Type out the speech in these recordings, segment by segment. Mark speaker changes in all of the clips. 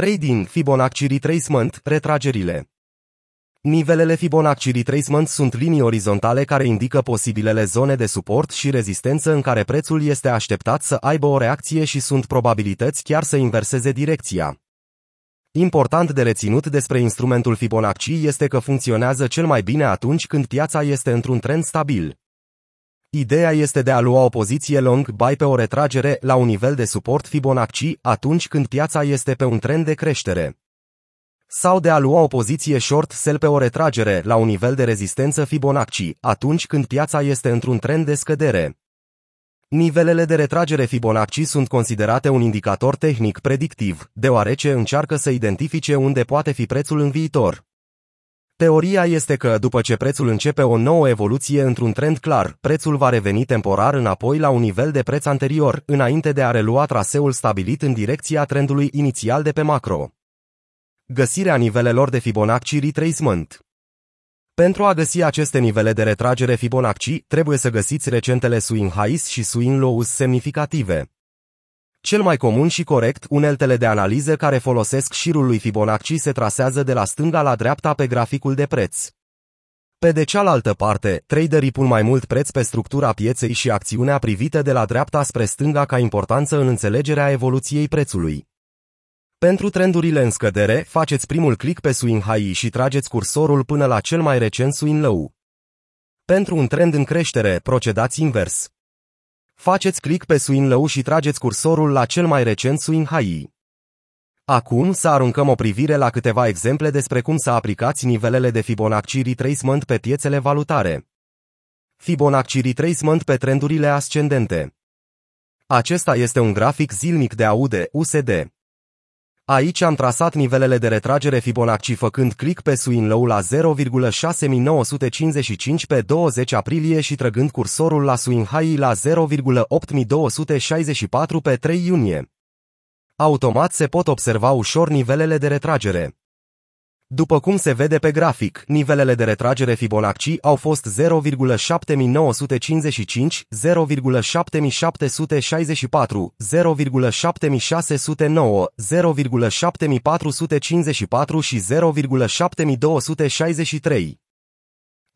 Speaker 1: Trading Fibonacci Retracement, retragerile. Nivelele Fibonacci Retracement sunt linii orizontale care indică posibilele zone de suport și rezistență în care prețul este așteptat să aibă o reacție și sunt probabilități chiar să inverseze direcția. Important de reținut despre instrumentul Fibonacci este că funcționează cel mai bine atunci când piața este într-un trend stabil. Ideea este de a lua o poziție long buy pe o retragere la un nivel de suport Fibonacci atunci când piața este pe un trend de creștere. Sau de a lua o poziție short sell pe o retragere la un nivel de rezistență Fibonacci atunci când piața este într-un trend de scădere. Nivelele de retragere Fibonacci sunt considerate un indicator tehnic predictiv, deoarece încearcă să identifice unde poate fi prețul în viitor. Teoria este că, după ce prețul începe o nouă evoluție într-un trend clar, prețul va reveni temporar înapoi la un nivel de preț anterior, înainte de a relua traseul stabilit în direcția trendului inițial de pe macro. Găsirea nivelelor de Fibonacci retracement pentru a găsi aceste nivele de retragere Fibonacci, trebuie să găsiți recentele swing highs și swing lows semnificative. Cel mai comun și corect, uneltele de analiză care folosesc șirul lui Fibonacci se trasează de la stânga la dreapta pe graficul de preț. Pe de cealaltă parte, traderii pun mai mult preț pe structura pieței și acțiunea privită de la dreapta spre stânga ca importanță în înțelegerea evoluției prețului. Pentru trendurile în scădere, faceți primul click pe swing high și trageți cursorul până la cel mai recent swing low. Pentru un trend în creștere, procedați invers. Faceți click pe swing low și trageți cursorul la cel mai recent swing high. Acum să aruncăm o privire la câteva exemple despre cum să aplicați nivelele de Fibonacci retracement pe piețele valutare. Fibonacci retracement pe trendurile ascendente. Acesta este un grafic zilnic de AUD USD. Aici am trasat nivelele de retragere Fibonacci făcând click pe swing low la 0,6955 pe 20 aprilie și trăgând cursorul la swing high la 0,8264 pe 3 iunie. Automat se pot observa ușor nivelele de retragere. După cum se vede pe grafic, nivelele de retragere Fibonacci au fost 0,7955, 0,7764, 0,7609, 0,7454 și 0,7263.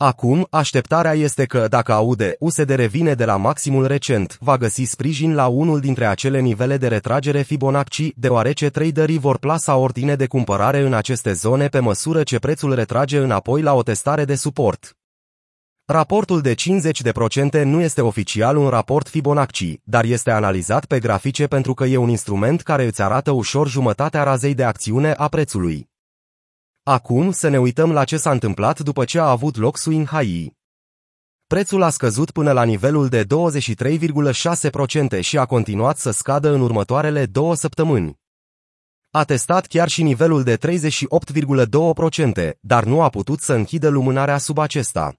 Speaker 1: Acum, așteptarea este că, dacă aude, USD revine de la maximul recent, va găsi sprijin la unul dintre acele nivele de retragere Fibonacci, deoarece traderii vor plasa ordine de cumpărare în aceste zone pe măsură ce prețul retrage înapoi la o testare de suport. Raportul de 50% nu este oficial un raport Fibonacci, dar este analizat pe grafice pentru că e un instrument care îți arată ușor jumătatea razei de acțiune a prețului. Acum să ne uităm la ce s-a întâmplat după ce a avut loc swing high. Prețul a scăzut până la nivelul de 23,6% și a continuat să scadă în următoarele două săptămâni. A testat chiar și nivelul de 38,2%, dar nu a putut să închidă lumânarea sub acesta.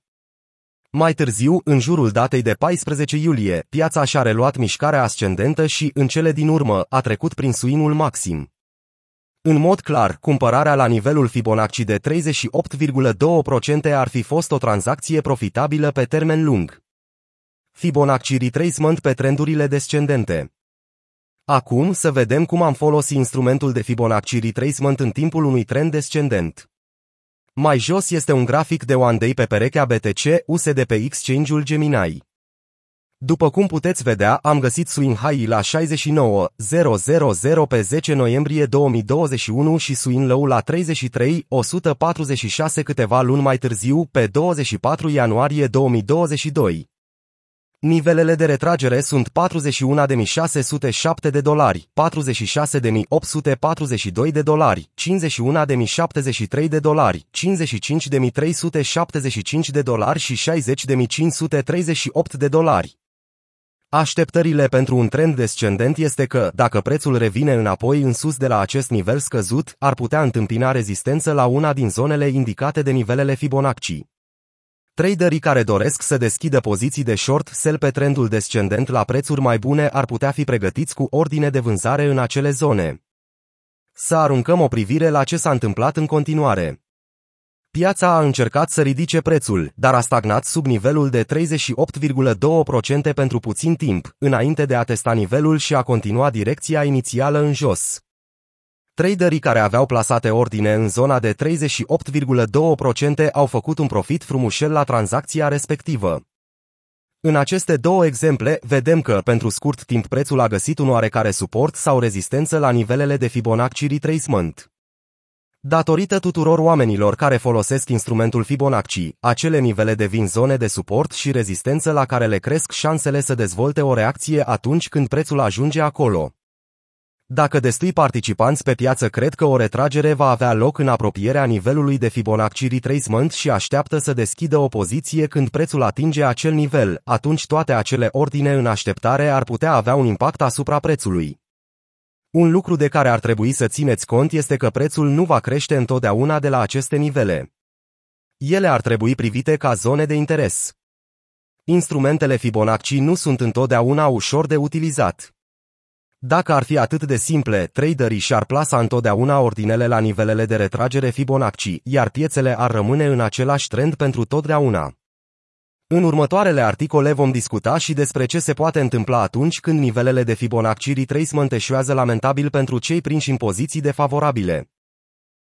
Speaker 1: Mai târziu, în jurul datei de 14 iulie, piața și-a reluat mișcarea ascendentă și, în cele din urmă, a trecut prin suinul maxim. În mod clar, cumpărarea la nivelul Fibonacci de 38,2% ar fi fost o tranzacție profitabilă pe termen lung. Fibonacci retracement pe trendurile descendente. Acum să vedem cum am folosit instrumentul de Fibonacci retracement în timpul unui trend descendent. Mai jos este un grafic de one day pe perechea BTC USD pe exchange-ul Gemini. După cum puteți vedea, am găsit swing high la 69.000 pe 10 noiembrie 2021 și swing low la 33.146 câteva luni mai târziu, pe 24 ianuarie 2022. Nivelele de retragere sunt 41.607 de dolari, 46.842 de dolari, 51.073 de dolari, 55.375 de dolari și 60.538 de dolari. Așteptările pentru un trend descendent este că, dacă prețul revine înapoi în sus de la acest nivel scăzut, ar putea întâmpina rezistență la una din zonele indicate de nivelele Fibonacci. Traderii care doresc să deschidă poziții de short sell pe trendul descendent la prețuri mai bune ar putea fi pregătiți cu ordine de vânzare în acele zone. Să aruncăm o privire la ce s-a întâmplat în continuare. Piața a încercat să ridice prețul, dar a stagnat sub nivelul de 38,2% pentru puțin timp, înainte de a testa nivelul și a continua direcția inițială în jos. Traderii care aveau plasate ordine în zona de 38,2% au făcut un profit frumușel la tranzacția respectivă. În aceste două exemple, vedem că, pentru scurt timp, prețul a găsit un oarecare suport sau rezistență la nivelele de Fibonacci retracement. Datorită tuturor oamenilor care folosesc instrumentul Fibonacci, acele nivele devin zone de suport și rezistență la care le cresc șansele să dezvolte o reacție atunci când prețul ajunge acolo. Dacă destui participanți pe piață cred că o retragere va avea loc în apropierea nivelului de Fibonacci retracement și așteaptă să deschidă o poziție când prețul atinge acel nivel, atunci toate acele ordine în așteptare ar putea avea un impact asupra prețului. Un lucru de care ar trebui să țineți cont este că prețul nu va crește întotdeauna de la aceste nivele. Ele ar trebui privite ca zone de interes. Instrumentele Fibonacci nu sunt întotdeauna ușor de utilizat. Dacă ar fi atât de simple, traderii și-ar plasa întotdeauna ordinele la nivelele de retragere Fibonacci, iar piețele ar rămâne în același trend pentru totdeauna. În următoarele articole vom discuta și despre ce se poate întâmpla atunci când nivelele de Fibonacci retracement eșuează lamentabil pentru cei prinși în poziții defavorabile.